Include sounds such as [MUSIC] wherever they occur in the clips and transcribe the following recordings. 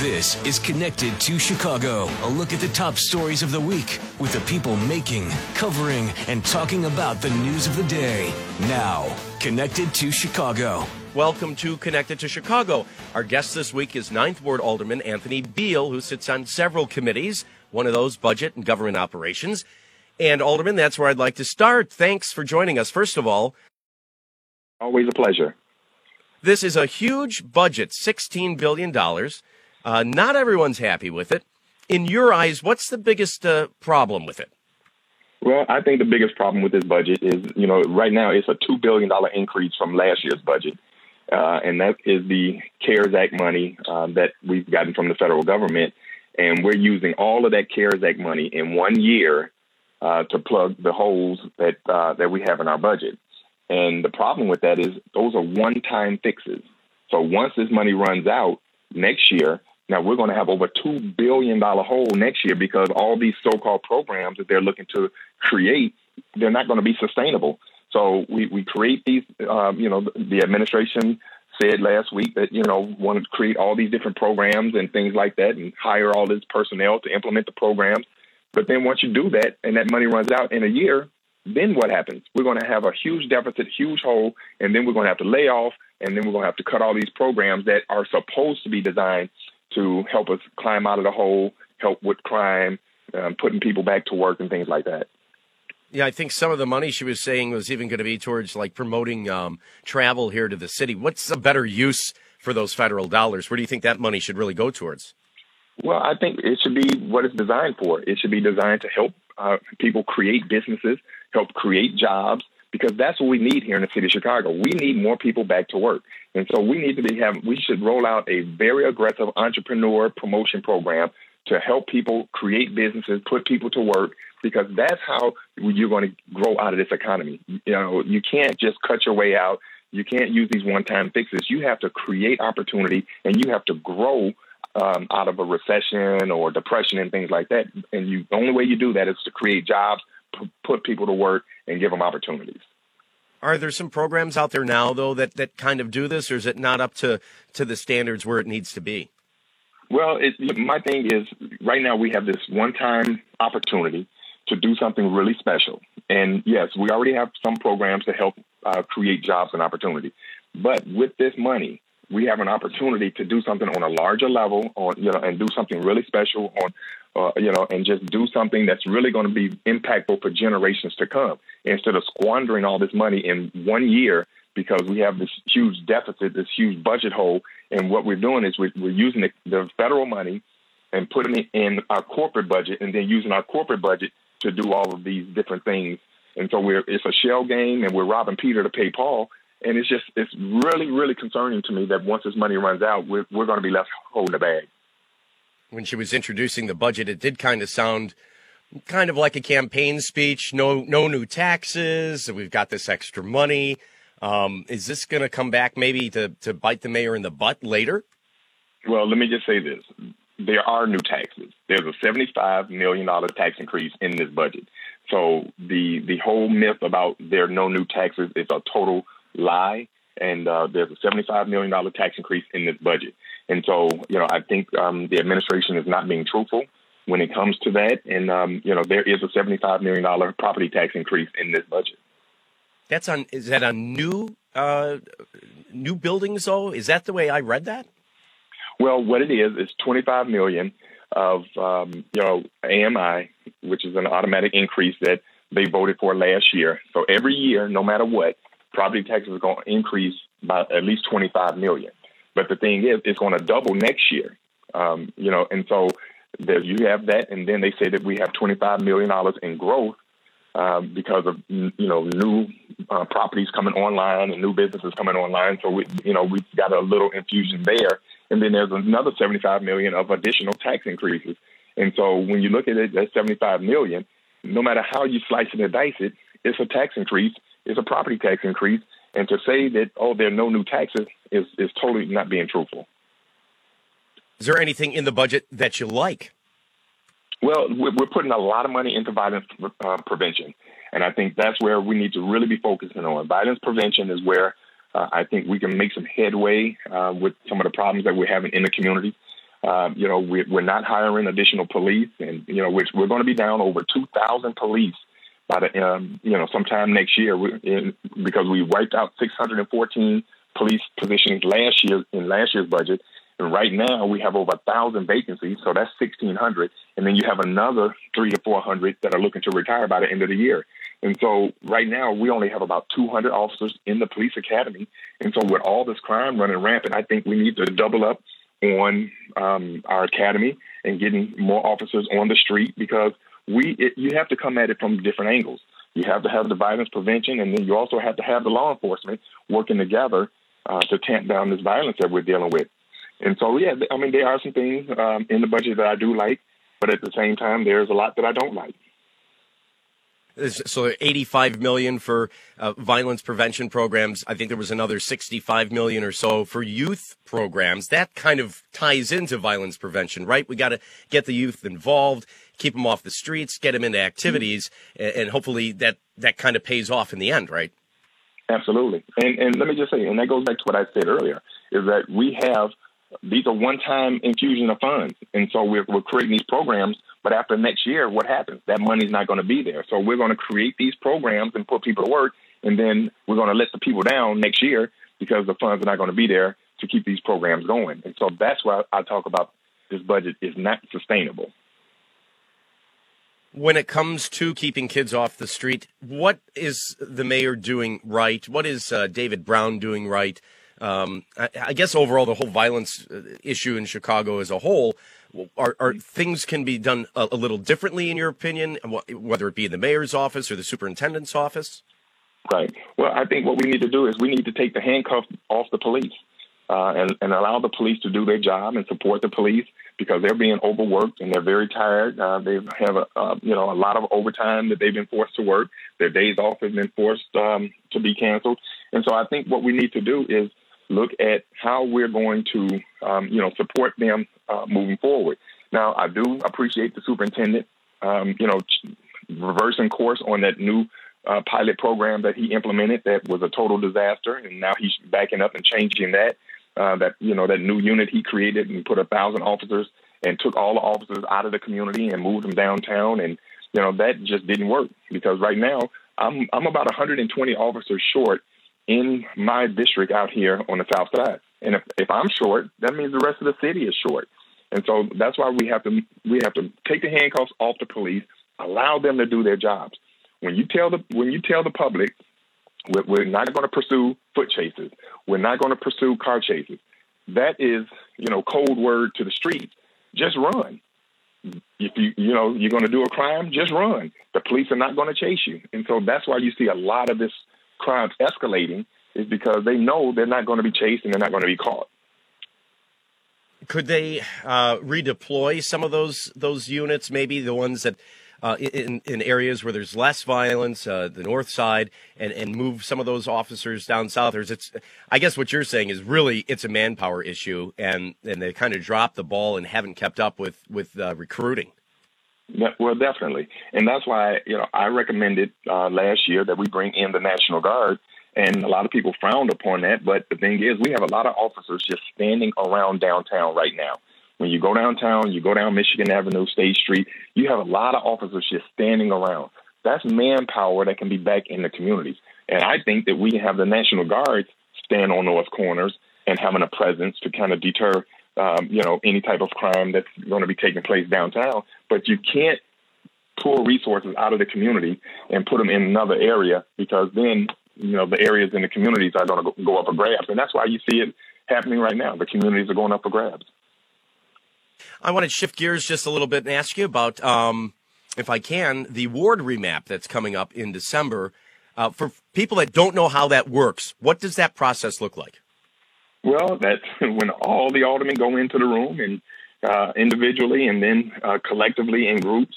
This is Connected to Chicago, a look at the top stories of the week with the people making, covering, and talking about the news of the day. Now, Connected to Chicago. Welcome to Connected to Chicago. Our guest this week is Ninth Ward Alderman Anthony Beale, who sits on several committees, one of those budget and government operations. And Alderman, that's where I'd like to start. Thanks for joining us. First of all, always a pleasure. This is a huge budget, $16 billion. Uh, not everyone's happy with it. In your eyes, what's the biggest uh, problem with it? Well, I think the biggest problem with this budget is, you know, right now it's a $2 billion increase from last year's budget. Uh, and that is the CARES Act money uh, that we've gotten from the federal government. And we're using all of that CARES Act money in one year uh, to plug the holes that uh, that we have in our budget. And the problem with that is those are one-time fixes. So once this money runs out next year, now we're going to have over two billion dollar hole next year because all these so-called programs that they're looking to create, they're not going to be sustainable. So we we create these. Um, you know, the administration said last week that you know wanted to create all these different programs and things like that, and hire all this personnel to implement the programs. But then once you do that, and that money runs out in a year, then what happens? We're going to have a huge deficit, huge hole, and then we're going to have to lay off, and then we're going to have to cut all these programs that are supposed to be designed to help us climb out of the hole, help with crime, um, putting people back to work, and things like that. Yeah, I think some of the money she was saying was even going to be towards like promoting um, travel here to the city. What's a better use for those federal dollars? Where do you think that money should really go towards? Well, I think it should be what it's designed for. It should be designed to help uh, people create businesses, help create jobs, because that's what we need here in the city of Chicago. We need more people back to work, and so we need to be having, We should roll out a very aggressive entrepreneur promotion program to help people create businesses, put people to work, because that's how you're going to grow out of this economy. You know, you can't just cut your way out. You can't use these one-time fixes. You have to create opportunity, and you have to grow um, out of a recession or depression and things like that. And the only way you do that is to create jobs, p- put people to work, and give them opportunities. Are there some programs out there now, though, that, that kind of do this, or is it not up to, to the standards where it needs to be? Well, it, my thing is right now we have this one time opportunity to do something really special. And yes, we already have some programs to help uh, create jobs and opportunity. But with this money, we have an opportunity to do something on a larger level, on you know, and do something really special on, uh, you know, and just do something that's really going to be impactful for generations to come. Instead of squandering all this money in one year because we have this huge deficit, this huge budget hole, and what we're doing is we're, we're using the, the federal money and putting it in our corporate budget, and then using our corporate budget to do all of these different things. And so we're it's a shell game, and we're robbing Peter to pay Paul and it's just it's really really concerning to me that once this money runs out, we're we're going to be left holding the bag. When she was introducing the budget, it did kind of sound kind of like a campaign speech. No no new taxes. We've got this extra money. Um, is this going to come back maybe to to bite the mayor in the butt later? Well, let me just say this: there are new taxes. There's a seventy-five million dollar tax increase in this budget. So the the whole myth about there are no new taxes is a total lie. And uh, there's a $75 million tax increase in this budget. And so, you know, I think um, the administration is not being truthful when it comes to that. And, um, you know, there is a $75 million property tax increase in this budget. That's on, is that on new, uh, new buildings though? Is that the way I read that? Well, what it is, is 25 million of, um, you know, AMI, which is an automatic increase that they voted for last year. So every year, no matter what, property taxes are going to increase by at least 25 million. But the thing is, it's going to double next year. Um, you know, and so there you have that, and then they say that we have 25 million dollars in growth um, because of you know new uh, properties coming online and new businesses coming online. So we, you know, we've got a little infusion there, and then there's another 75 million of additional tax increases. And so when you look at it, that 75 million, no matter how you slice it and dice it, it's a tax increase is a property tax increase. And to say that, oh, there are no new taxes is, is totally not being truthful. Is there anything in the budget that you like? Well, we're putting a lot of money into violence uh, prevention. And I think that's where we need to really be focusing on. Violence prevention is where uh, I think we can make some headway uh, with some of the problems that we're having in the community. Uh, you know, we're, we're not hiring additional police, and you know, we're, we're going to be down over 2,000 police by the um, you know sometime next year in, because we wiped out 614 police positions last year in last year's budget, and right now we have over a thousand vacancies, so that's 1,600, and then you have another three to 400 that are looking to retire by the end of the year. And so right now we only have about 200 officers in the police academy. And so with all this crime running rampant, I think we need to double up on um, our academy and getting more officers on the street because we it, you have to come at it from different angles. You have to have the violence prevention, and then you also have to have the law enforcement working together uh, to tamp down this violence that we're dealing with. And so, yeah, I mean, there are some things um, in the budget that I do like, but at the same time, there's a lot that I don't like. So 85 million for uh, violence prevention programs. I think there was another 65 million or so for youth programs. That kind of ties into violence prevention, right? We got to get the youth involved, keep them off the streets, get them into activities, and, and hopefully that that kind of pays off in the end, right? Absolutely. And and let me just say, and that goes back to what I said earlier, is that we have these are one-time infusion of funds, and so we're, we're creating these programs. But after next year, what happens? That money's not going to be there. So we're going to create these programs and put people to work, and then we're going to let the people down next year because the funds are not going to be there to keep these programs going. And so that's why I talk about this budget is not sustainable. When it comes to keeping kids off the street, what is the mayor doing right? What is uh, David Brown doing right? Um, I, I, guess overall, the whole violence uh, issue in Chicago as a whole, are, are things can be done a, a, little differently in your opinion, whether it be in the mayor's office or the superintendent's office? Right. Well, I think what we need to do is we need to take the handcuffs off the police uh, and, and allow the police to do their job and support the police because they're being overworked and they're very tired. Uh, they have a uh, you know a lot of overtime that they've been forced to work. Their days off have been forced um, to be canceled. And so I think what we need to do is look at how we're going to, um, you know, support them uh, moving forward. Now, I do appreciate the superintendent, um, you know, reversing course on that new uh, pilot program that he implemented that was a total disaster, and now he's backing up and changing that. Uh, that you know that new unit he created and put a thousand officers and took all the officers out of the community and moved them downtown, and you know that just didn't work because right now I'm I'm about 120 officers short in my district out here on the south side. And if, if I'm short, that means the rest of the city is short. And so that's why we have to we have to take the handcuffs off the police, allow them to do their jobs. When you tell the when you tell the public we're, not going to pursue foot chases, we're not going to pursue car chases. That is, you know, cold word to the street. Just run. If you you know you're going to do a crime, just run. The police are not going to chase you. And so that's why you see a lot of this crimes escalating is because they know they're not going to be chased and they're not going to be caught. Could they uh, redeploy some of those those units? Maybe the ones that uh, in in areas where there's less violence, uh, the north side, and and move some of those officers down south. Or it's I guess what you're saying is really it's a manpower issue, and and they kind of dropped the ball and haven't kept up with with uh, recruiting. Well, definitely, and that's why you know I recommended uh, last year that we bring in the National Guard, and a lot of people frowned upon that. But the thing is, we have a lot of officers just standing around downtown right now. When you go downtown, you go down Michigan Avenue, State Street, you have a lot of officers just standing around. That's manpower that can be back in the communities, and I think that we can have the National Guards stand on those corners and having a presence to kind of deter um, you know, any type of crime that's going to be taking place downtown. But you can't pull resources out of the community and put them in another area because then, you know, the areas in the communities are going to go up for grabs. And that's why you see it happening right now. The communities are going up for grabs. I want to shift gears just a little bit and ask you about, um, if I can, the ward remap that's coming up in December. Uh, for people that don't know how that works, what does that process look like? Well, that's [LAUGHS] when all the aldermen go into the room and uh, individually and then uh, collectively in groups,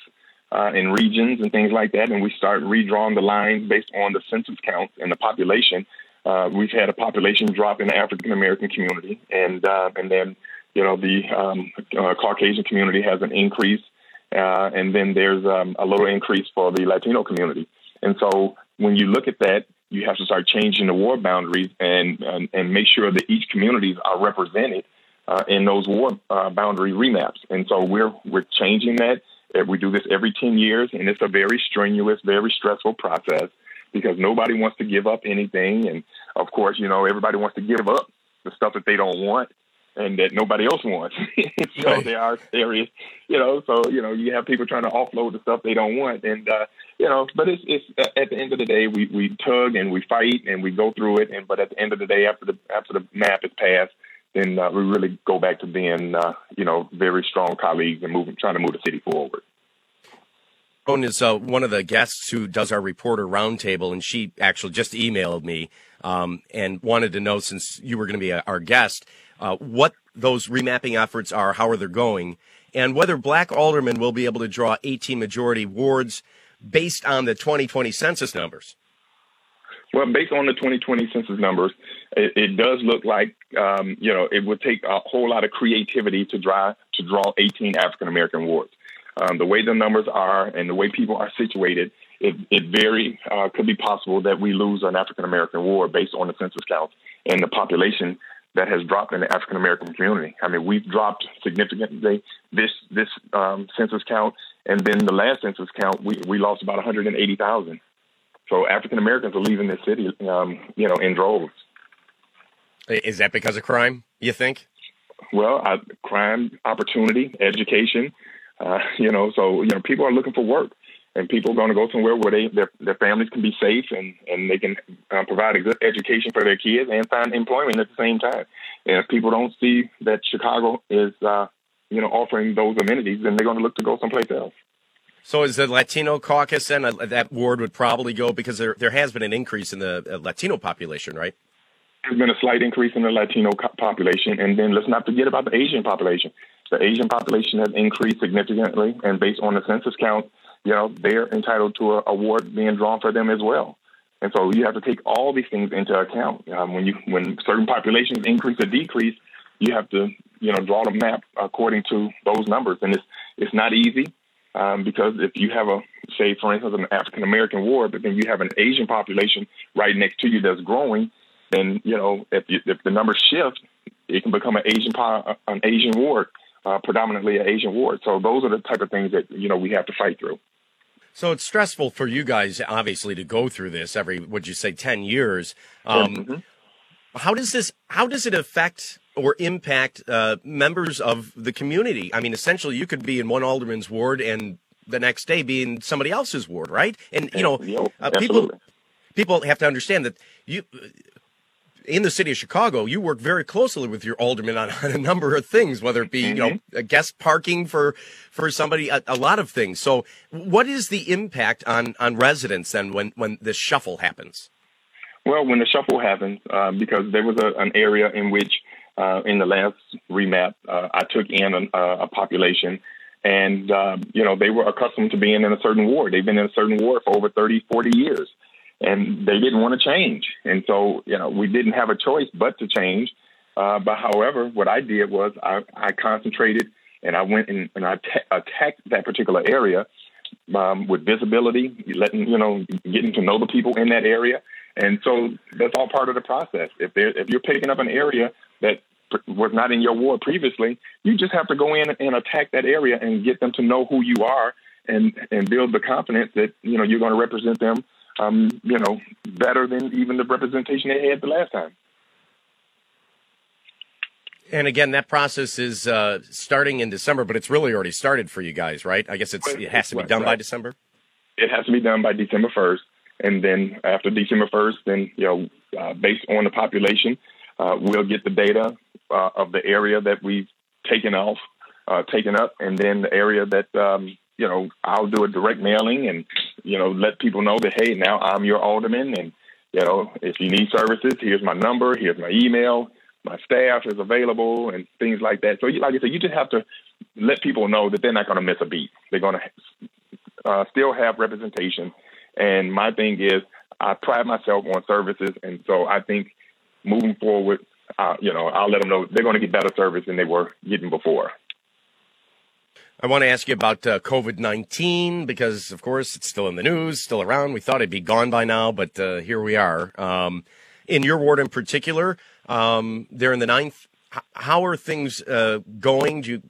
uh, in regions and things like that, and we start redrawing the lines based on the census count and the population. Uh, we've had a population drop in the African American community, and uh, and then you know the um, uh, Caucasian community has an increase, and then there's um, a little increase for the Latino community. And so when you look at that, you have to start changing the ward boundaries and and, and make sure that each communities are represented uh, in those ward uh, boundary remaps. And so we're we're changing that. We do this every 10 years, and it's a very strenuous, very stressful process because nobody wants to give up anything. And of course, you know, everybody wants to give up the stuff that they don't want and that nobody else wants. [LAUGHS] so right. there are areas, you know, so, you know, you have people trying to offload the stuff they don't want. And, uh, you know, but it's, it's at the end of the day, we, we tug and we fight and we go through it. And, but at the end of the day, after the, after the map is passed, then uh, we really go back to being, uh, you know, very strong colleagues and moving, trying to move the city forward. Joan is uh, one of the guests who does our reporter roundtable, and she actually just emailed me um, and wanted to know, since you were going to be a, our guest, uh, what those remapping efforts are, how are they going, and whether black aldermen will be able to draw 18 majority wards based on the 2020 census numbers. Well, based on the 2020 census numbers, it, it does look like um, you know it would take a whole lot of creativity to draw to draw 18 African American wards. Um, the way the numbers are and the way people are situated, it, it very uh, could be possible that we lose an African American ward based on the census count and the population that has dropped in the African American community. I mean, we've dropped significantly this this um, census count, and then the last census count, we we lost about 180,000. So African Americans are leaving the city, um, you know, in droves. Is that because of crime? You think? Well, uh, crime, opportunity, education. Uh, [LAUGHS] you know, so you know, people are looking for work, and people are going to go somewhere where they their, their families can be safe and and they can uh, provide a good education for their kids and find employment at the same time. And if people don't see that Chicago is, uh, you know, offering those amenities, then they're going to look to go someplace else. So is the Latino caucus then uh, that ward would probably go because there there has been an increase in the uh, Latino population, right? There's been a slight increase in the Latino population, and then let's not forget about the Asian population. The Asian population has increased significantly, and based on the census count, you know they're entitled to a award being drawn for them as well. And so you have to take all these things into account um, when you when certain populations increase or decrease. You have to you know draw the map according to those numbers, and it's it's not easy. Um, because if you have a, say, for instance, an African American ward, but then you have an Asian population right next to you that's growing, then you know if you, if the numbers shift, it can become an Asian an Asian ward, uh, predominantly an Asian ward. So those are the type of things that you know we have to fight through. So it's stressful for you guys, obviously, to go through this every, would you say, ten years? Um, mm-hmm. How does this? How does it affect or impact uh, members of the community? I mean, essentially, you could be in one alderman's ward and the next day be in somebody else's ward, right? And you know, uh, people people have to understand that you in the city of Chicago, you work very closely with your alderman on, [LAUGHS] on a number of things, whether it be mm-hmm. you know mm-hmm. guest parking for for somebody, a, a, lot of things. So, what is the impact on on residents then when when this shuffle happens? Well, when the shuffle happens, uh, because there was a, an area in which uh, in the last remap, uh, I took in a, a population, and uh, you know they were accustomed to being in a certain ward. They've been in a certain ward for over 30, 40 years, and they didn't want to change. And so you know we didn't have a choice but to change. Uh, but however, what I did was I, I concentrated and I went and, and I t- attacked that particular area um, with visibility, letting you know, getting to know the people in that area, and so that's all part of the process. If there, if you're picking up an area that was not in your ward previously, you just have to go in and attack that area and get them to know who you are and and build the confidence that you know you're going to represent them, um, you know, better than even the representation they had the last time. And again, that process is uh, starting in December, but it's really already started for you guys, right? I guess it's it has to be done by December. It has to be done by December first, and then after December first, then you know, uh, based on the population, uh, we'll get the data uh, of the area that we've taken off, uh, taken up, and then the area that um, you know I'll do a direct mailing and you know let people know that hey, now I'm your alderman, and you know if you need services, here's my number, here's my email my staff is available and things like that. So, like I said, you just have to let people know that they're not going to miss a beat. They're going to uh, still have representation. And my thing is, I pride myself on services, and so I think moving forward, uh, you know, I'll let them know they're going to get better service than they were getting before. I want to ask you about uh, COVID 19 because, of course, it's still in the news, still around. We thought it'd be gone by now, but uh, here we are. Um, in your ward in particular, um, they're in the ninth how are things uh, going? Do you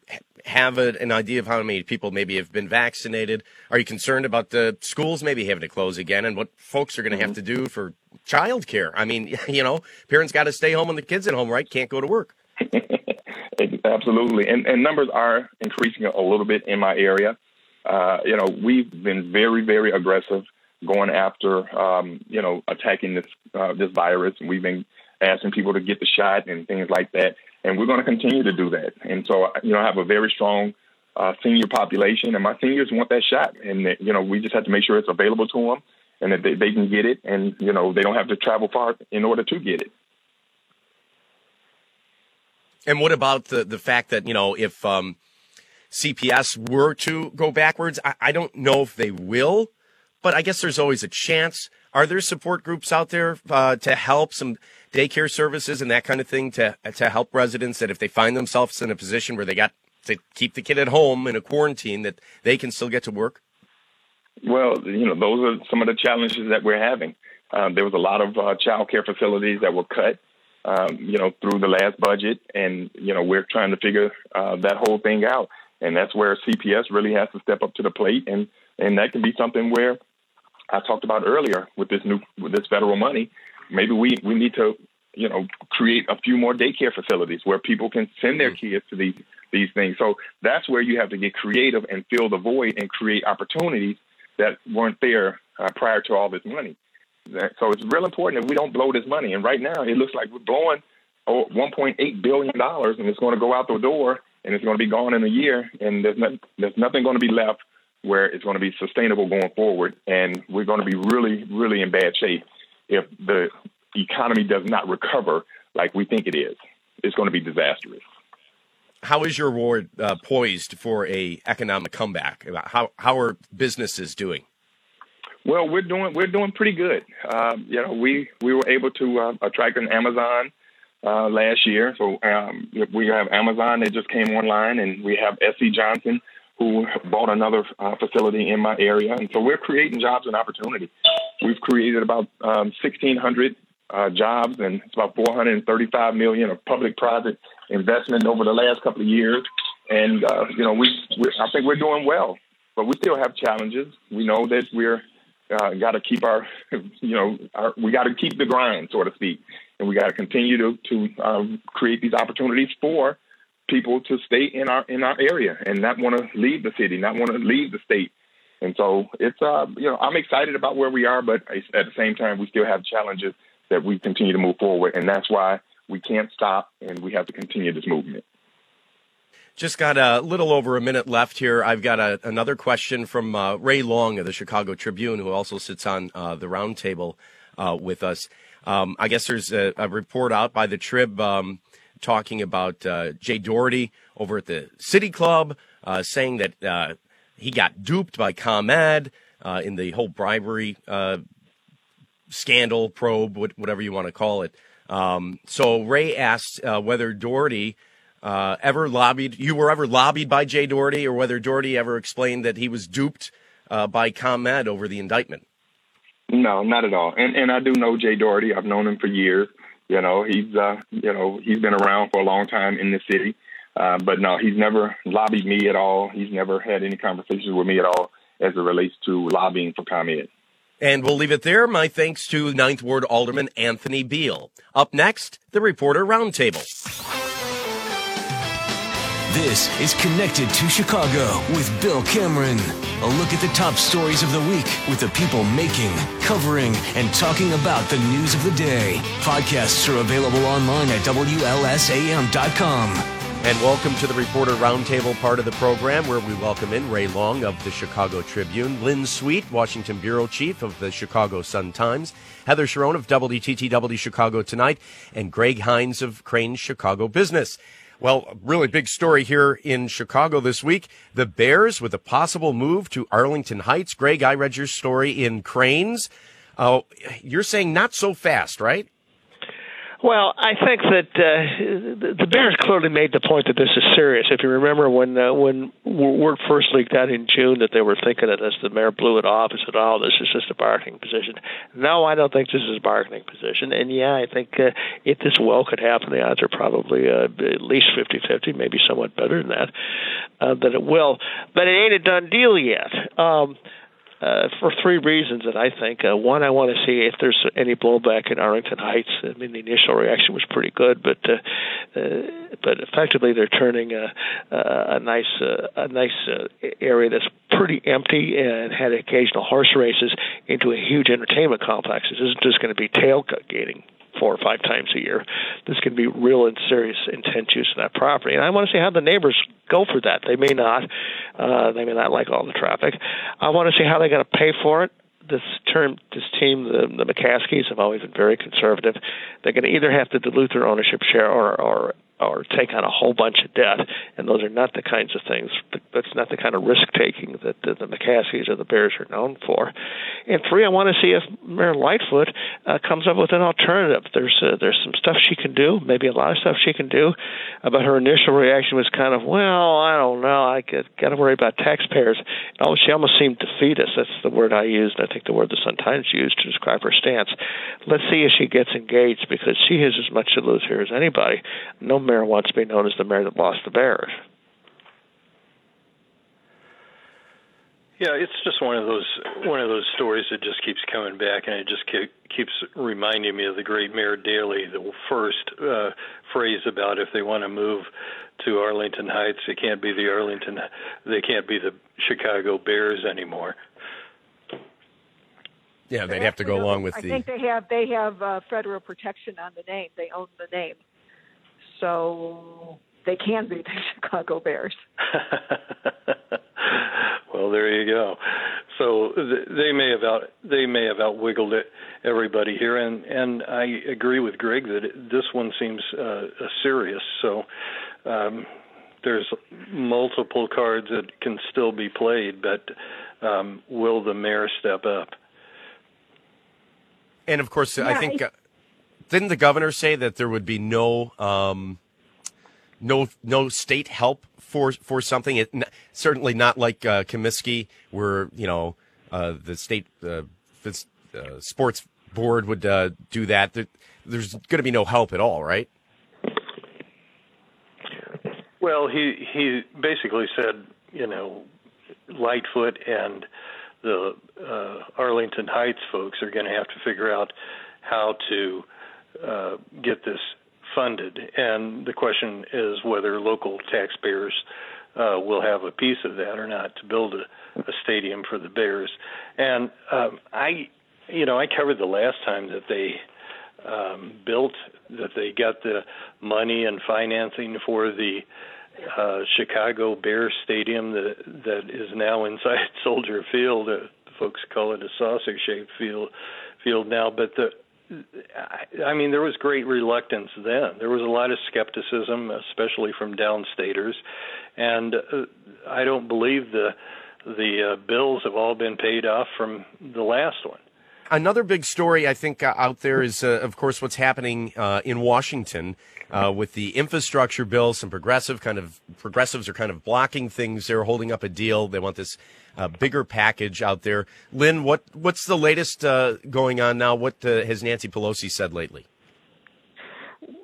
have a, an idea of how many people maybe have been vaccinated? Are you concerned about the schools maybe having to close again and what folks are going to mm-hmm. have to do for childcare? I mean, [LAUGHS] you know, parents got to stay home when the kids at home, right? Can't go to work. [LAUGHS] Absolutely, and and numbers are increasing a little bit in my area. Uh, you know, we've been very, very aggressive going after, um, you know, attacking this uh, this virus. And we've been asking people to get the shot and things like that. And we're going to continue to do that. And so, you know, I have a very strong uh, senior population, and my seniors want that shot. And, you know, we just have to make sure it's available to them and that they, they can get it. And, you know, they don't have to travel far in order to get it. And what about the, the fact that, you know, if um, CPS were to go backwards, I, I don't know if they will but I guess there's always a chance. Are there support groups out there uh, to help some daycare services and that kind of thing to to help residents that if they find themselves in a position where they got to keep the kid at home in a quarantine that they can still get to work? Well, you know, those are some of the challenges that we're having. Um, there was a lot of uh, child care facilities that were cut, um, you know, through the last budget, and you know, we're trying to figure uh, that whole thing out. And that's where CPS really has to step up to the plate, and and that can be something where I talked about earlier with this new with this federal money, maybe we we need to you know create a few more daycare facilities where people can send their mm-hmm. kids to these these things. So that's where you have to get creative and fill the void and create opportunities that weren't there uh, prior to all this money. So it's real important that we don't blow this money. And right now, it looks like we're blowing oh, 1.8 billion dollars, and it's going to go out the door, and it's going to be gone in a year, and there's not, there's nothing going to be left where it's going to be sustainable going forward. And we're going to be really, really in bad shape if the economy does not recover like we think it is. It's going to be disastrous. How is your ward uh, poised for a economic comeback? How how are businesses doing? Well, we're doing we're doing pretty good. Um, you know, we we were able to uh, attract an Amazon uh, last year, so um, we have Amazon that just came online, and we have SC Johnson who bought another uh, facility in my area. And so we're creating jobs and opportunity. We've created about um, 1,600 uh, jobs and it's about 435 million of public-private investment over the last couple of years. And uh, you know, we, we I think we're doing well, but we still have challenges. We know that we're uh, got to keep our, you know, our, we got to keep the grind, so to speak, and we got to continue to to um, create these opportunities for people to stay in our in our area and not want to leave the city, not want to leave the state. And so it's uh you know I'm excited about where we are, but at the same time we still have challenges that we continue to move forward, and that's why we can't stop and we have to continue this movement. Just got a little over a minute left here. I've got a, another question from uh, Ray Long of the Chicago Tribune, who also sits on uh, the roundtable uh, with us. Um, I guess there's a, a, report out by the Trib um, talking about uh, Jay Doherty over at the City Club, uh, saying that uh, he got duped by ComEd in the whole bribery scandal probe, whatever you want to call it. Um, so Ray asked whether Doherty ever lobbied, you were ever lobbied by Jay Doherty, or whether Doherty ever explained that he was duped by ComEd over the indictment. No, not at all. And and I do know Jay Doherty. I've known him for years. You know, he's uh, you know he's been around for a long time in the city, uh, but no, he's never lobbied me at all. He's never had any conversations with me at all as it relates to lobbying for ComEd. And we'll leave it there. My thanks to Ninth Ward Alderman Anthony Beale. Up next, the Reporter Roundtable. This is Connected to Chicago with Bill Cameron. A look at the top stories of the week with the people making, covering, and talking about the news of the day. Podcasts are available online at WLSAM.com. And welcome to the Reporter Roundtable part of the program where we welcome in Ray Long of the Chicago Tribune, Lynn Sweet, Washington Bureau Chief of the Chicago Sun-Times, Heather Cherone of WTTW Chicago Tonight, and Greg Hinz of Crain's Chicago Business. Well, really big story here in Chicago this week. The Bears with a possible move to Arlington Heights. Greg, I read your story in Crain's. Uh, you're saying not so fast, right? Well, I think that uh, the Bears clearly made the point that this is serious. If you remember when uh, when word first leaked out in June that they were thinking it as the mayor blew it off and said, "Oh, this is just a bargaining position." No, I don't think this is a bargaining position. And yeah, I think uh, if this well could happen, the odds are probably uh, at least fifty-fifty, maybe somewhat better than that, uh, that it will. But it ain't a done deal yet. Um, uh, for three reasons that I think. Uh, one, I want to see if there's any blowback in Arlington Heights. I mean, the initial reaction was pretty good, but uh, uh, but effectively they're turning a a nice uh, a nice uh, area that's pretty empty and had occasional horse races into a huge entertainment complex. This isn't just going to be tailgating four or five times a year. This can be real and serious intense use of that property. And I want to see how the neighbors go for that. They may not. Uh, they may not like all the traffic. I want to see how they're going to pay for it this term, this team, the, the McCaskeys have always been very conservative. They're going to either have to dilute their ownership share or, or or take on a whole bunch of debt, and those are not the kinds of things. That's not the kind of risk taking that the, the McCaskeys or the Bears are known for. And three, I want to see if Mayor Lightfoot uh, comes up with an alternative. There's uh, there's some stuff she can do, maybe a lot of stuff she can do. But her initial reaction was kind of, well, I don't know. I got to worry about taxpayers. And she almost seemed defeatist. That's the word I used. I think the word the Sun Times used to describe her stance. Let's see if she gets engaged because she has as much to lose here as anybody. No mayor wants to be known as the mayor that lost the Bears. Yeah, it's just one of those one of those stories that just keeps coming back, and it just keep, keeps reminding me of the great Mayor Daley, the first uh, phrase about if they want to move to Arlington Heights, they can't be the Arlington, they can't be the Chicago Bears anymore. Yeah, they'd have to go along with I the. I think they have they have uh, federal protection on the name. They own the name so they can be [LAUGHS] the Chicago Bears. [LAUGHS] well, there you go. So they may have out they may have outwiggled it, everybody here, and and I agree with Greg that it, this one seems uh, serious. So um, there's multiple cards that can still be played, but um, will the mayor step up? And of course, yeah, I think. Uh, didn't the governor say that there would be no um, no no state help for for something? It, certainly not like uh, Comiskey, where you know uh, the state uh, the, uh, sports board would uh, do that. There, there's going to be no help at all, right? Well, he he basically said, you know, Lightfoot and the uh, Arlington Heights folks are going to have to figure out how to uh, get this funded. And the question is whether local taxpayers uh, will have a piece of that or not to build a, a stadium for the Bears. And um, I, you know, I covered the last time that they um, built, that they got the money and financing for the uh, Chicago Bears Stadium that that is now inside [LAUGHS] Soldier Field. Uh, folks call it a saucer-shaped field field now, but the I mean, there was great reluctance then. There was a lot of skepticism, especially from downstaters, and uh, I don't believe the the uh, bills have all been paid off from the last one. Another big story I think uh, out there is, uh, of course, what's happening uh, in Washington uh, with the infrastructure bill. Some progressive kind of progressives are kind of blocking things. They're holding up a deal. They want this uh, bigger package out there. Lynn, what what's the latest uh, going on now? What has Nancy Pelosi said lately?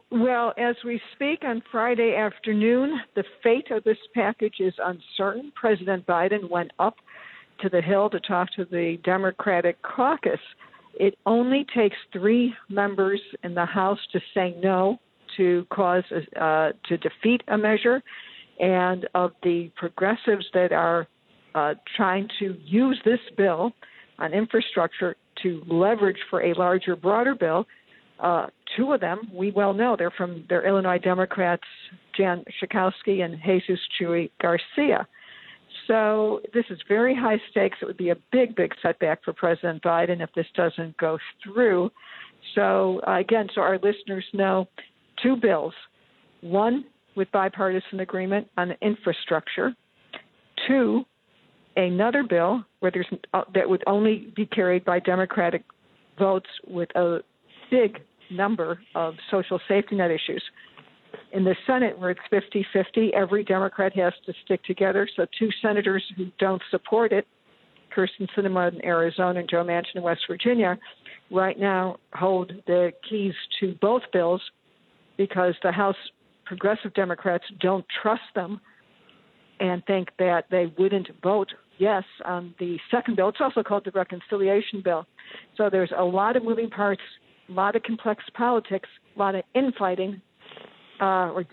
Well, as we speak on Friday afternoon, the fate of this package is uncertain. President Biden went up to the Hill to talk to the Democratic caucus. It only takes three members in the House to say no to cause uh, to defeat a measure, and of the progressives that are uh, trying to use this bill on infrastructure to leverage for a larger, broader bill. Uh, two of them we well know they're from they're Illinois Democrats, Jan Schakowsky and Jesus Chuy Garcia. So this is very high stakes. It would be a big, big setback for President Biden if this doesn't go through. So uh, again, so our listeners know two bills: one with bipartisan agreement on the infrastructure, two another bill where there's uh, that would only be carried by Democratic votes with a big number of social safety net issues. In the Senate, where it's 50 50, every Democrat has to stick together. So, two senators who don't support it, Kyrsten Sinema in Arizona and Joe Manchin in West Virginia, right now hold the keys to both bills because the House progressive Democrats don't trust them and think that they wouldn't vote yes on the second bill. It's also called the reconciliation bill. So there's a lot of moving parts, a lot of complex politics, a lot of infighting, uh, or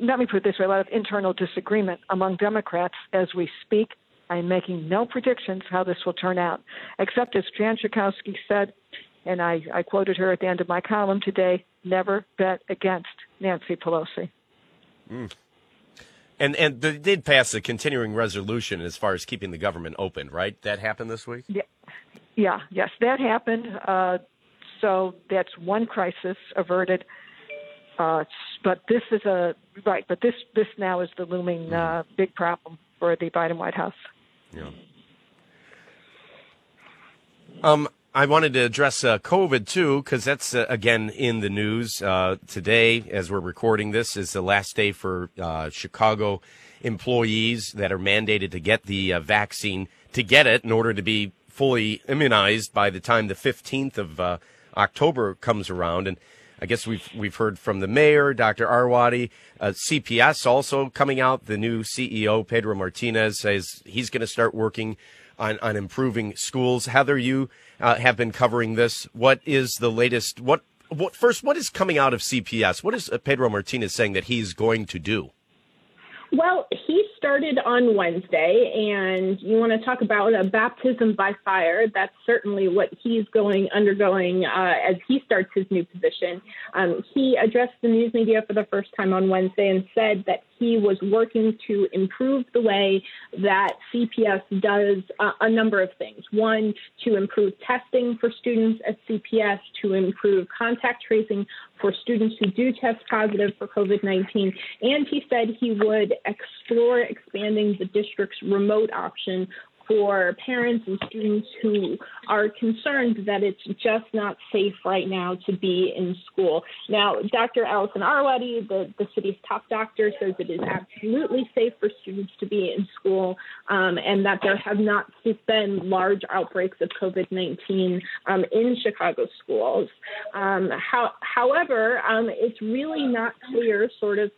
let me put it this way, a lot of internal disagreement among Democrats as we speak. I'm making no predictions how this will turn out, except as Jan Schakowsky said, and I, I quoted her at the end of my column today never bet against Nancy Pelosi. Mm. And and they did pass a continuing resolution as far as keeping the government open, right? That happened this week. Yeah, yeah, yes, that happened. Uh, so that's one crisis averted. Uh, but this is a right. But this this now is the looming mm-hmm. uh, big problem for the Biden White House. Yeah. Um, I wanted to address uh, COVID too, because that's uh, again in the news uh, today. As we're recording this, is the last day for uh, Chicago employees that are mandated to get the uh, vaccine to get it in order to be fully immunized by the time the 15th of uh, October comes around. And I guess we've we've heard from the mayor, Dr. Arwady, CPS also coming out. The new CEO Pedro Martinez says he's going to start working on on improving schools. Heather, you uh, have been covering this. What is the latest? What what first? What is coming out of CPS? What is uh, Pedro Martinez saying that he's going to do? Well, he started on Wednesday, and you want to talk about a baptism by fire. That's certainly what he's going undergoing uh, as he starts his new position. Um, he addressed the news media for the first time on Wednesday and said that he was working to improve the way that CPS does uh, a number of things. One, to improve testing for students at CPS, to improve contact tracing for students who do test positive for COVID 19. And he said he would explore expanding the district's remote option for parents and students who are concerned that it's just not safe right now to be in school. Now, Dr. Allison Arwady, the, the city's top doctor, says it is absolutely safe for students to be in school um, and that there have not been large outbreaks of COVID 19 um, in Chicago schools. Um, how, however, um, it's really not clear, sort of,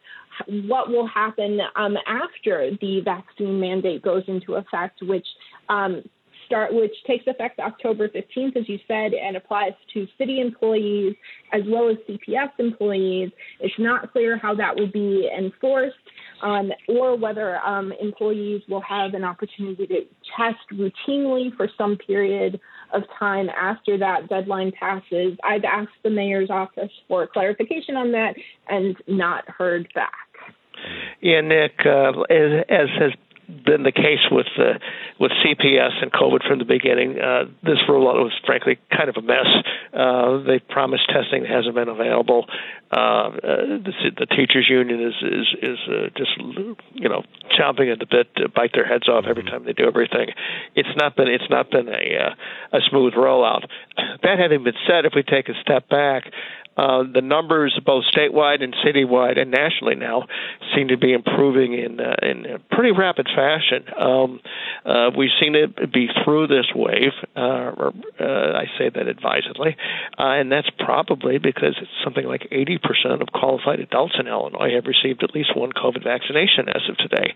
what will happen um, after the vaccine mandate goes into effect, which um, start, which takes effect October 15th, as you said, and applies to city employees as well as CPS employees. It's not clear how that will be enforced. Um, or whether um, employees will have an opportunity to test routinely for some period of time after that deadline passes. I've asked the mayor's office for clarification on that and not heard back. Yeah, Nick, uh, as, as has been the case with uh, with CPS and COVID from the beginning. Uh, this rollout was frankly kind of a mess. Uh, they promised testing hasn't been available. Uh, the, the teachers union is is is uh, just you know chomping at the bit to bite their heads off every mm-hmm. time they do everything. It's not been it's not been a uh, a smooth rollout. That having been said, if we take a step back. Uh, the numbers, both statewide and citywide and nationally now, seem to be improving in uh, in a pretty rapid fashion. Um, uh, we've seen it be through this wave, uh, or, uh, I say that advisedly, uh, and that's probably because it's something like 80% of qualified adults in Illinois have received at least one COVID vaccination as of today.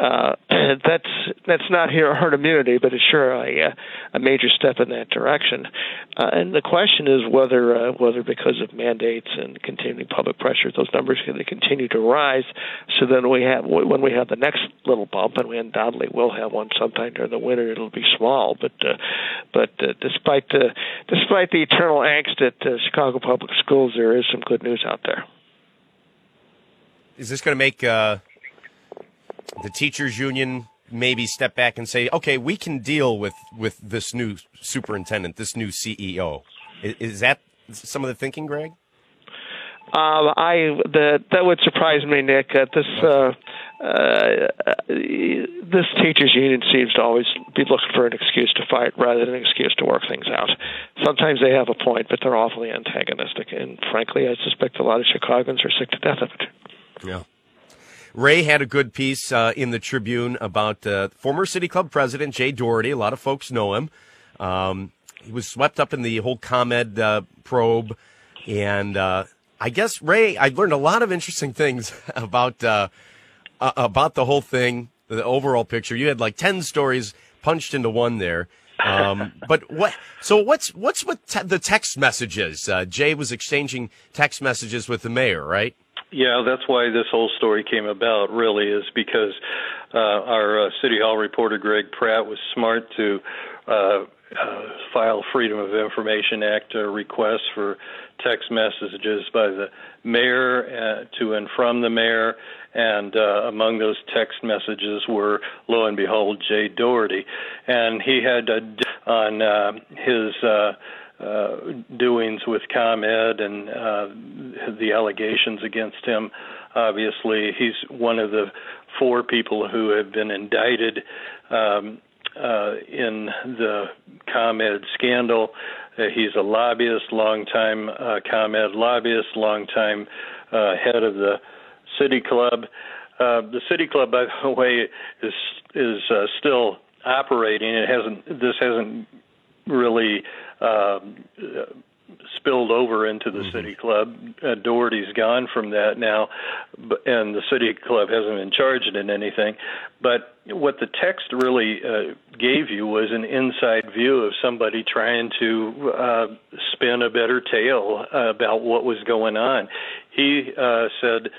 [CLEARS THROAT] That's that's not herd immunity, but it's sure a, a major step in that direction. And the question is whether whether because of mandates and continuing public pressure, those numbers to continue to rise. So then we have when we have the next little bump, and we undoubtedly will have one sometime during the winter, it'll be small. But uh, but uh, despite the despite the eternal angst at uh, Chicago Public Schools, there is some good news out there. Is this going to make uh, the teachers union maybe step back and say, okay, we can deal with with this new superintendent, this new CEO? Is, is that some of the thinking, Greg? Um, I the, that would surprise me, Nick. Uh, this uh, uh, this teachers union seems to always be looking for an excuse to fight rather than an excuse to work things out. Sometimes they have a point, but they're awfully antagonistic, and frankly, I suspect a lot of Chicagoans are sick to death of it. Yeah. Ray had a good piece uh, in the Tribune about uh, former City Club president Jay Doherty. A lot of folks know him. Um, he was swept up in the whole ComEd uh, probe, and uh, I guess Ray, I learned a lot of interesting things [LAUGHS] about uh, about the whole thing, the overall picture. You had like ten stories punched into one there. Um, [LAUGHS] but what? So what's what's with te- the text messages? Uh, Jay was exchanging text messages with the mayor, right? Yeah, that's why this whole story came about. Really, is because uh, our uh, City Hall reporter Greg Pratt was smart to uh, file Freedom of Information Act uh, requests for text messages by the mayor uh, to and from the mayor, and uh, among those text messages were, lo and behold, Jay Doherty, and he had uh, on uh, his. Doings with ComEd and the allegations against him. Obviously, he's one of the four people who have been indicted um, uh, in the ComEd scandal. Uh, he's a lobbyist, longtime uh, ComEd lobbyist, longtime uh, head of the City Club. Uh, the City Club, by the [LAUGHS] way, is is uh, still operating. It hasn't. This hasn't really um, spilled over into the mm-hmm. City Club. Uh, Doherty's gone from that now, and the City Club hasn't been charged in anything. But what the text really uh, gave you was an inside view of somebody trying to uh, spin a better tale about what was going on. He uh, said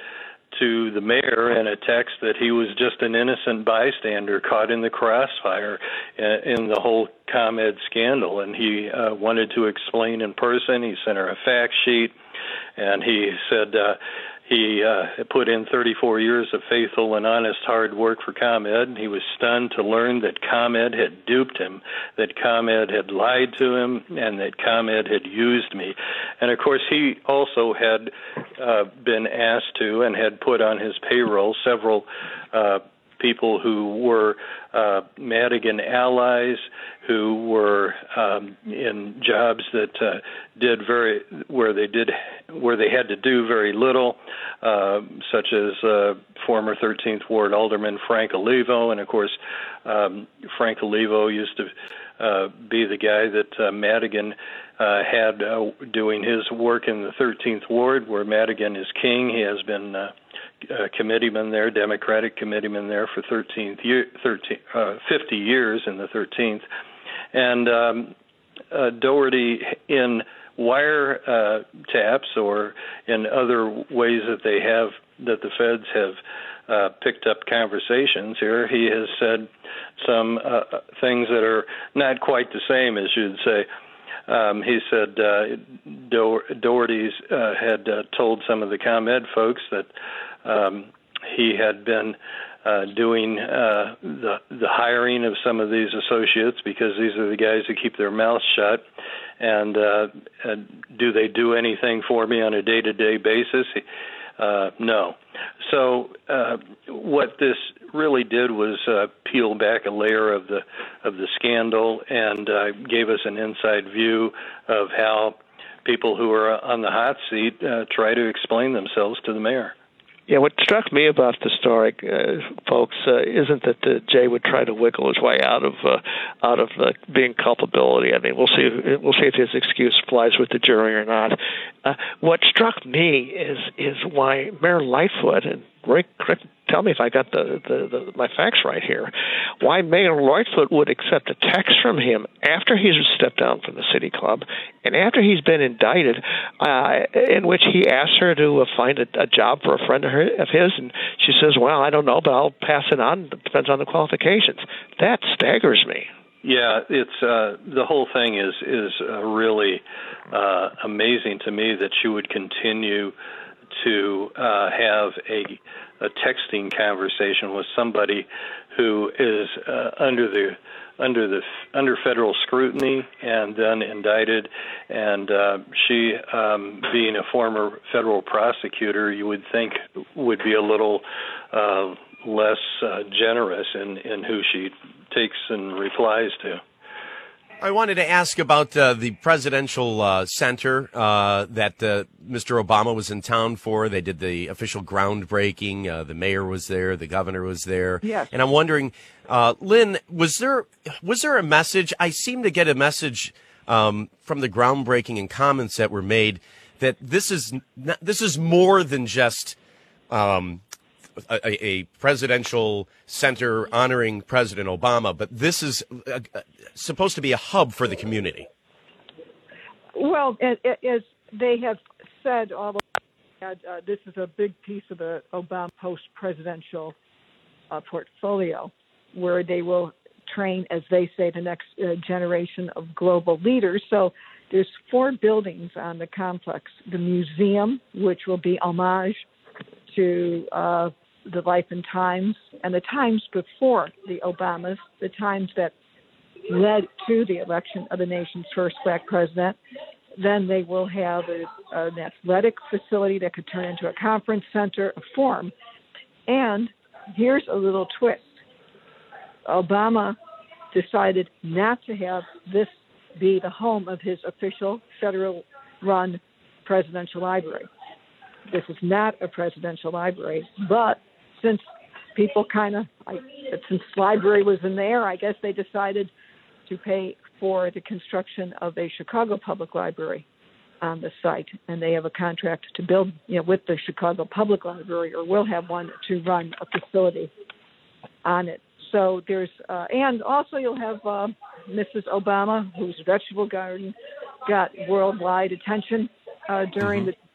to the mayor in a text that he was just an innocent bystander caught in the crossfire in the whole ComEd scandal, and he uh, wanted to explain in person. He sent her a fact sheet, and he said uh, he uh, put in 34 years of faithful and honest hard work for ComEd. He was stunned to learn that ComEd had duped him, that ComEd had lied to him, and that ComEd had used me. And of course, he also had uh, been asked to and had put on his payroll several uh, people who were uh, Madigan allies, who were um, in jobs that uh, did very where they did where they had to do very little, uh, such as uh, former 13th Ward Alderman Frank Olivo, and of course um, Frank Olivo used to uh, be the guy that uh, Madigan uh, had uh, doing his work in the 13th Ward, where Madigan is king. He has been uh, committeeman there, Democratic committeeman there for 13th year, 13, uh, 50 years in the 13th, and um, uh, Doherty in wire uh, taps or in other ways that they have that the feds have uh, picked up conversations here. He has said some things that are not quite the same as you'd say. Um, he said uh, Do- Doherty's uh, had uh, told some of the ComEd folks that um, he had been uh, doing uh, the the hiring of some of these associates because these are the guys who keep their mouths shut. And, uh, and do they do anything for me on a day to day basis? Uh, no. So uh, what this really did was uh, peel back a layer of the of the scandal and uh, gave us an inside view of how people who are on the hot seat uh, try to explain themselves to the mayor. Yeah, what struck me about the story, uh, folks, uh, isn't that uh, Jay would try to wiggle his way out of uh, out of being culpability. I mean, we'll see. We'll see if his excuse flies with the jury or not. Uh, what struck me is is why Mayor Lightfoot and Rick, tell me if I got the, the, the my facts right here. Why Mayor Lightfoot would accept a text from him after he's stepped down from the city club and after he's been indicted, uh, in which he asks her to uh, find a, a job for a friend of, her, of his, and she says, "Well, I don't know, but I'll pass it on. It depends on the qualifications." That staggers me. Yeah, it's uh, the whole thing is is uh, really uh, amazing to me that you would continue to uh, have a a texting conversation with somebody who is uh, under the under the under federal scrutiny and then indicted. And uh, she, um, being a former federal prosecutor, you would think would be a little uh, less uh, generous in in who she takes and replies to. I wanted to ask about uh, the presidential uh, center uh, that uh, Mr. Obama was in town for. They did the official groundbreaking. Uh, the mayor was there. The governor was there. Yes. And I'm wondering, uh, Lynn, was there was there a message? I seem to get a message um, from the groundbreaking and comments that were made that this is not, this is more than just um, a, a, presidential center honoring President Obama, but this is a, a, supposed to be a hub for the community. Well, as, they have said, all uh, this is a big piece of the Obama post-presidential uh, portfolio, where they will train, as they say, the next uh, generation of global leaders. So there's four buildings on the complex: the museum, which will be homage to uh, the life and times, and the times before the Obamas, the times that led to the election of the nation's first black president. Then they will have a, an athletic facility that could turn into a conference center, a forum. And here's a little twist Obama decided not to have this be the home of his official federal run presidential library. This is not a presidential library, but since people kind of, since library was in there, I guess they decided to pay for the construction of a Chicago Public Library on the site, and they have a contract to build, you know, with the Chicago Public Library, or will have one to run a facility on it. So there's, uh, and also you'll have uh, Mrs. Obama, whose vegetable garden got worldwide attention uh, during mm-hmm.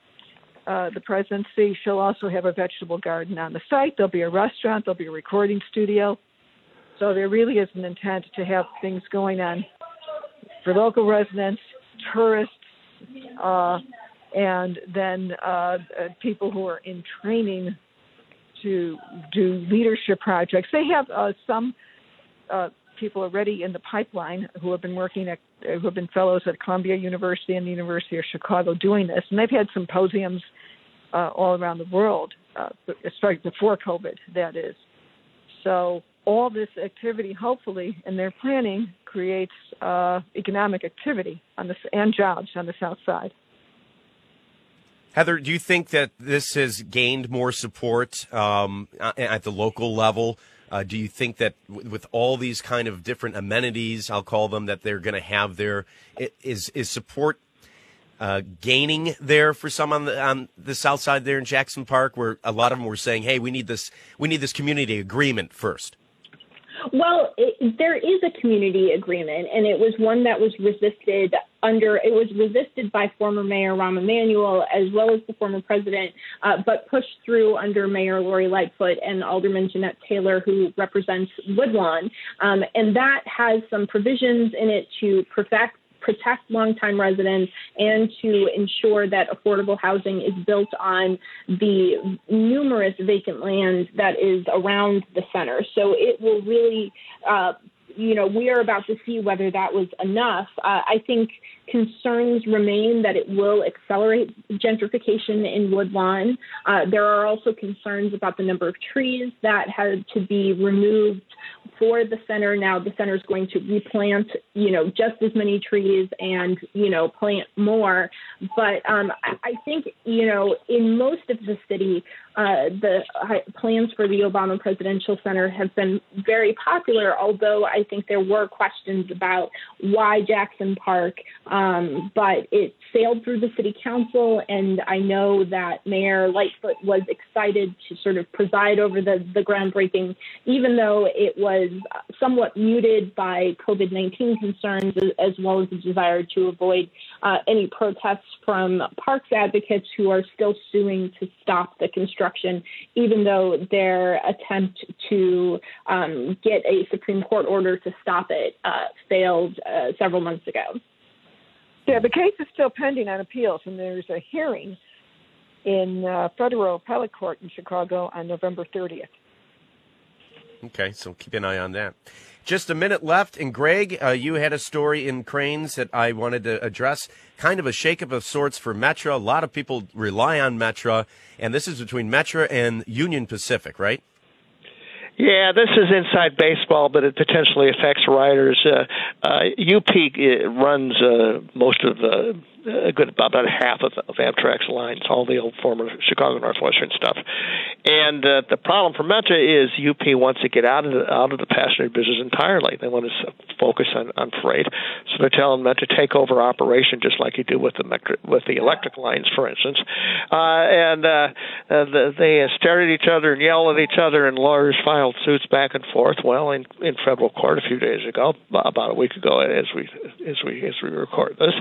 The uh, the presidency. She'll also have a vegetable garden on the site. There'll be a restaurant. There'll be a recording studio. So there really is an intent to have things going on for local residents, tourists, uh, and then uh, uh people who are in training to do leadership projects. They have uh, some people already in the pipeline who have been working at who have been fellows at Columbia University and the University of Chicago doing this, and they've had symposiums uh, all around the world, uh, starting before COVID, that is. So all this activity, hopefully, in their planning creates uh, economic activity on the and jobs on the South Side. Heather, do you think that this has gained more support um, at the local level? Uh, do you think that w- with all these kind of different amenities, I'll call them, that they're going to have there, is is support uh, gaining there for some on the on the south side there in Jackson Park, where a lot of them were saying, "Hey, we need this we need this community agreement first. Well, it, there is a community agreement, and it was one that was resisted under. It was resisted by former Mayor Rahm Emanuel as well as the former president, uh, but pushed through under Mayor Lori Lightfoot and Alderman Jeanette Taylor, who represents Woodlawn, um, and that has some provisions in it to perfect protect longtime residents and to ensure that affordable housing is built on the numerous vacant land that is around the center. So it will really uh, you know, we are about to see whether that was enough. Uh, I think concerns remain that it will accelerate gentrification in Woodlawn. Uh, there are also concerns about the number of trees that had to be removed for the center. Now the center is going to replant, you know, just as many trees and, you know, plant more. But um, I think, you know, in most of the city, uh, the plans for the Obama Presidential Center have been very popular, although I think there were questions about why Jackson Park. Um, but it sailed through the city council, and I know that Mayor Lightfoot was excited to sort of preside over the, the groundbreaking, even though it was somewhat muted by COVID 19 concerns, as well as the desire to avoid uh, any protests from parks advocates who are still suing to stop the construction, even though their attempt to um, get a Supreme Court order to stop it uh, failed uh, several months ago. Yeah, the case is still pending on appeals, and there's a hearing in uh, federal appellate court in Chicago on November 30th. Okay, so keep an eye on that. Just a minute left. And Greg, uh, you had a story in Crain's that I wanted to address. Kind of a shakeup of sorts for Metra. A lot of people rely on Metra, and this is between Metra and Union Pacific, right? Yeah, this is inside baseball, but it potentially affects riders. Uh, uh, UP uh, runs uh, most of the a good about half of, of Amtrak's lines, all the old former Chicago Northwestern stuff. And uh, the problem for Metra is UP wants to get out of the, out of the passenger business entirely. They want to focus on, on freight, so they're telling Metra to take over operation just like you do with the with the electric lines, for instance. Uh, and uh, uh, the, they stare at each other and yell at each other, and lawyers filed suits back and forth. Well, in in federal court a few days ago, about a week ago, as we as we as we record this,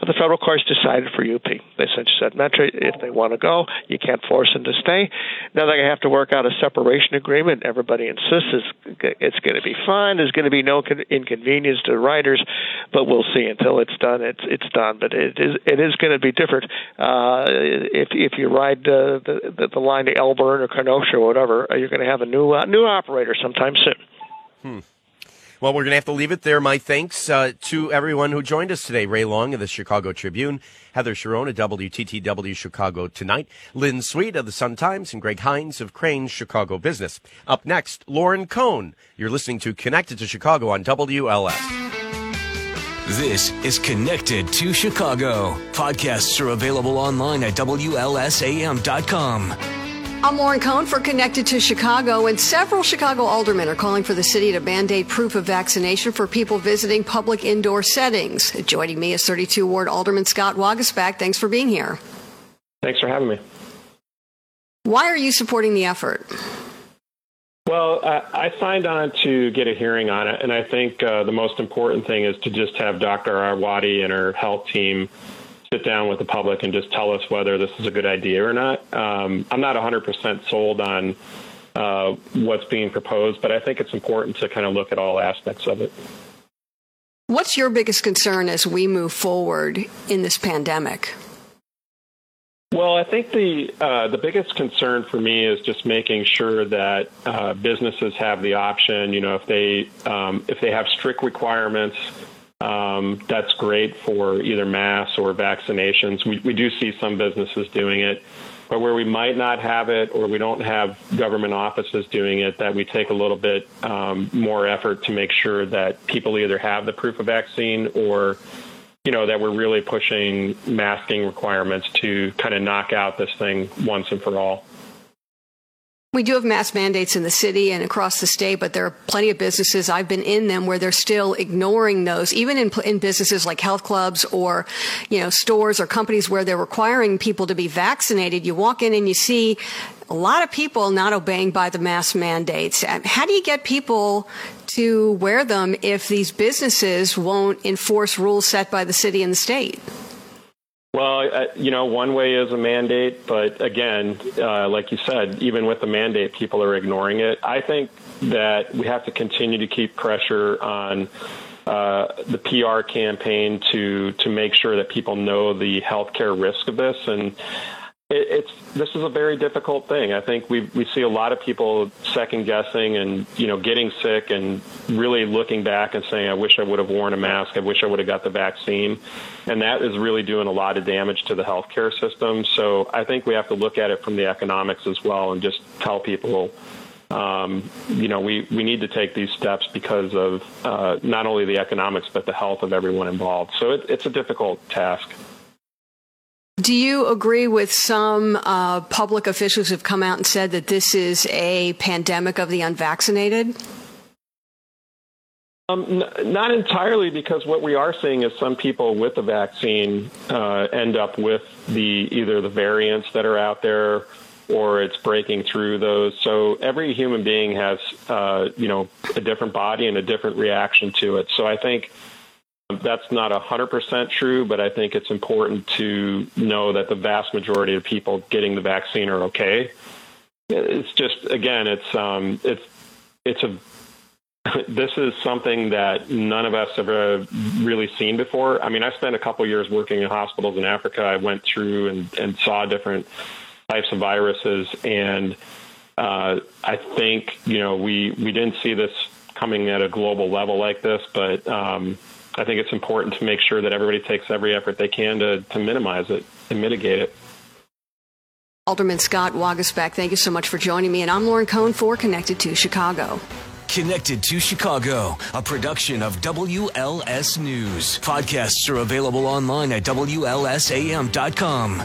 the federal court course, decided for UP. They essentially said, Metra, if they want to go, you can't force them to stay. Now they're going to have to work out a separation agreement. Everybody insists it's going to be fine. There's going to be no inconvenience to riders, but we'll see. Until it's done, it's it's done. But it is it is going to be different. Uh, if if you ride uh, the, the the line to Elburn or Kenosha or whatever, you're going to have a new uh, new operator sometime soon. Hmm. Well, we're going to have to leave it there. My thanks uh, to everyone who joined us today. Ray Long of the Chicago Tribune, Heather Cherone of WTTW Chicago Tonight, Lynn Sweet of the Sun Times, and Greg Hinz of Crain's Chicago Business. Up next, Lauren Cohn. You're listening to Connected to Chicago on WLS. This is Connected to Chicago. Podcasts are available online at WLSAM.com. I'm Lauren Cohn for Connected to Chicago, and several Chicago aldermen are calling for the city to mandate proof of vaccination for people visiting public indoor settings. Joining me is 32 Ward Alderman Scott Waguespack. Thanks for being here. Thanks for having me. Why are you supporting the effort? Well, I signed on to get a hearing on it, and I think uh, the most important thing is to just have Dr. Arwady and her health team sit down with the public and just tell us whether this is a good idea or not. Um, I'm not 100% sold on uh, what's being proposed, but I think it's important to kind of look at all aspects of it. What's your biggest concern as we move forward in this pandemic? Well, I think the uh, the biggest concern for me is just making sure that uh, businesses have the option. You know, if they um, if they have strict requirements um, that's great for either mass or vaccinations. We, we do see some businesses doing it, but where we might not have it or we don't have government offices doing it, that we take a little bit um, more effort to make sure that people either have the proof of vaccine or you know that we're really pushing masking requirements to kind of knock out this thing once and for all. We do have mask mandates in the city and across the state, but there are plenty of businesses. I've been in them where they're still ignoring those, even in, in businesses like health clubs or, you know, stores or companies where they're requiring people to be vaccinated. You walk in and you see a lot of people not obeying by the mask mandates. How do you get people to wear them if these businesses won't enforce rules set by the city and the state? Well, uh, you know, one way is a mandate, but again, uh, like you said, even with the mandate, people are ignoring it. I think that we have to continue to keep pressure on uh, the PR campaign to to make sure that people know the healthcare risk of this and it, it's this is a very difficult thing. I think we we see a lot of people second guessing and you know getting sick and really looking back and saying, "I wish I would have worn a mask. I wish I would have got the vaccine," and that is really doing a lot of damage to the healthcare system. So I think we have to look at it from the economics as well and just tell people. Um, you know, we, we need to take these steps because of uh, not only the economics, but the health of everyone involved. So it, it's a difficult task. Do you agree with some uh, public officials who've come out and said that this is a pandemic of the unvaccinated? Um, n- not entirely, because what we are seeing is some people with the vaccine uh, end up with the either the variants that are out there or it's breaking through those. So every human being has, uh, you know, a different body and a different reaction to it. So I think that's not 100% true, but I think it's important to know that the vast majority of people getting the vaccine are okay. It's just again, it's um, it's it's a [LAUGHS] this is something that none of us have really seen before. I mean, I spent a couple years working in hospitals in Africa. I went through and, and saw different types of viruses. And uh, I think you know we we didn't see this coming at a global level like this, but um, I think it's important to make sure that everybody takes every effort they can to, to minimize it and mitigate it. Alderman Scott Waguespack, thank you so much for joining me. And I'm Lauren Cohn for Connected to Chicago. Connected to Chicago, a production of WLS News. Podcasts are available online at WLSAM.com.